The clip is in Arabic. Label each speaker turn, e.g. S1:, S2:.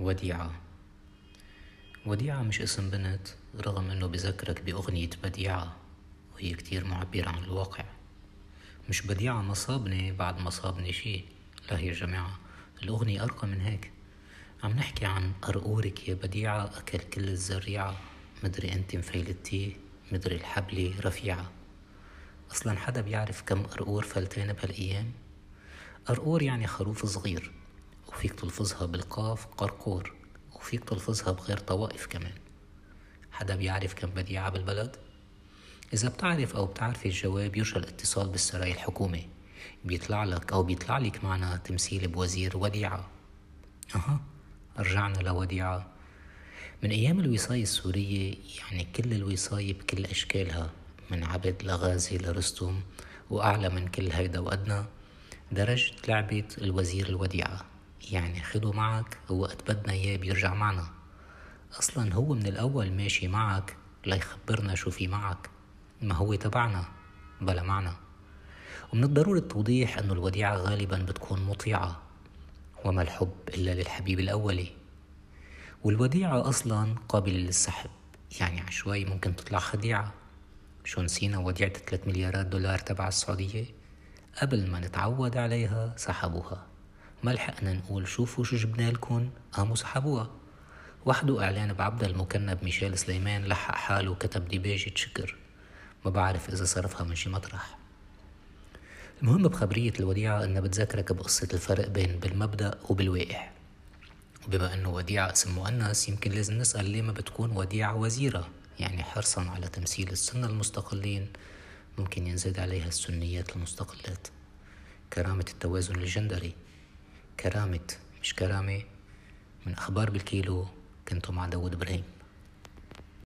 S1: وديعة. وديعة مش اسم بنت رغم إنه بذكرك بأغنية بديعة وهي كتير معبرة عن الواقع. مش بديعة مصابني بعد مصابني شي لا يا جماعة الأغنية أرقى من هيك. عم نحكي عن قرقورك يا بديعة أكل كل الزريعة. مدري أنت مفيلتيه مدري الحبلة رفيعة. أصلا حدا بيعرف كم قرقور فلتان بهالأيام؟ قرقور يعني خروف صغير وفيك تلفظها بالقاف قرقور وفيك تلفظها بغير طوائف كمان. حدا بيعرف كم بديعة بالبلد؟ إذا بتعرف أو بتعرفي الجواب يرجى الاتصال بالسراي الحكومي. بيطلع لك أو بيطلع لك معنا تمثيل بوزير وديعة. أها رجعنا لوديعة. من أيام الوصاية السورية يعني كل الوصاية بكل أشكالها من عبد لغازي لرستم وأعلى من كل هيدا وأدنى. درجت لعبة الوزير الوديعة. يعني خده معك ووقت بدنا إياه بيرجع معنا. أصلا هو من الأول ماشي معك ليخبرنا شو في معك. ما هو تبعنا بلا معنى. ومن الضروري التوضيح أن الوديعة غالبا بتكون مطيعة. وما الحب إلا للحبيب الأولي. والوديعة أصلا قابلة للسحب. يعني عشوائي ممكن تطلع خديعة. شو نسينا وديعة 3 مليارات دولار تبع السعودية؟ قبل ما نتعود عليها سحبوها. ما لحقنا نقول شوفوا شو جبنا لكم قاموا سحبوها. وحده إعلان بعبد المكنب ميشيل سليمان لحق حاله وكتب ديباجة شكر ما بعرف إذا صرفها من شي مطرح. المهم بخبرية الوديعة إنها بتذكرك بقصة الفرق بين بالمبدأ وبالواقع. وبما إنه وديعة اسم مؤنث يمكن لازم نسأل ليه ما بتكون وديعة وزيرة؟ يعني حرصا على تمثيل السنة المستقلين ممكن ينزاد عليها السنيات المستقلات. كرامة التوازن الجندري. كرامة مش كرامة من أخبار بالكيلو كنتم مع داود إبراهيم.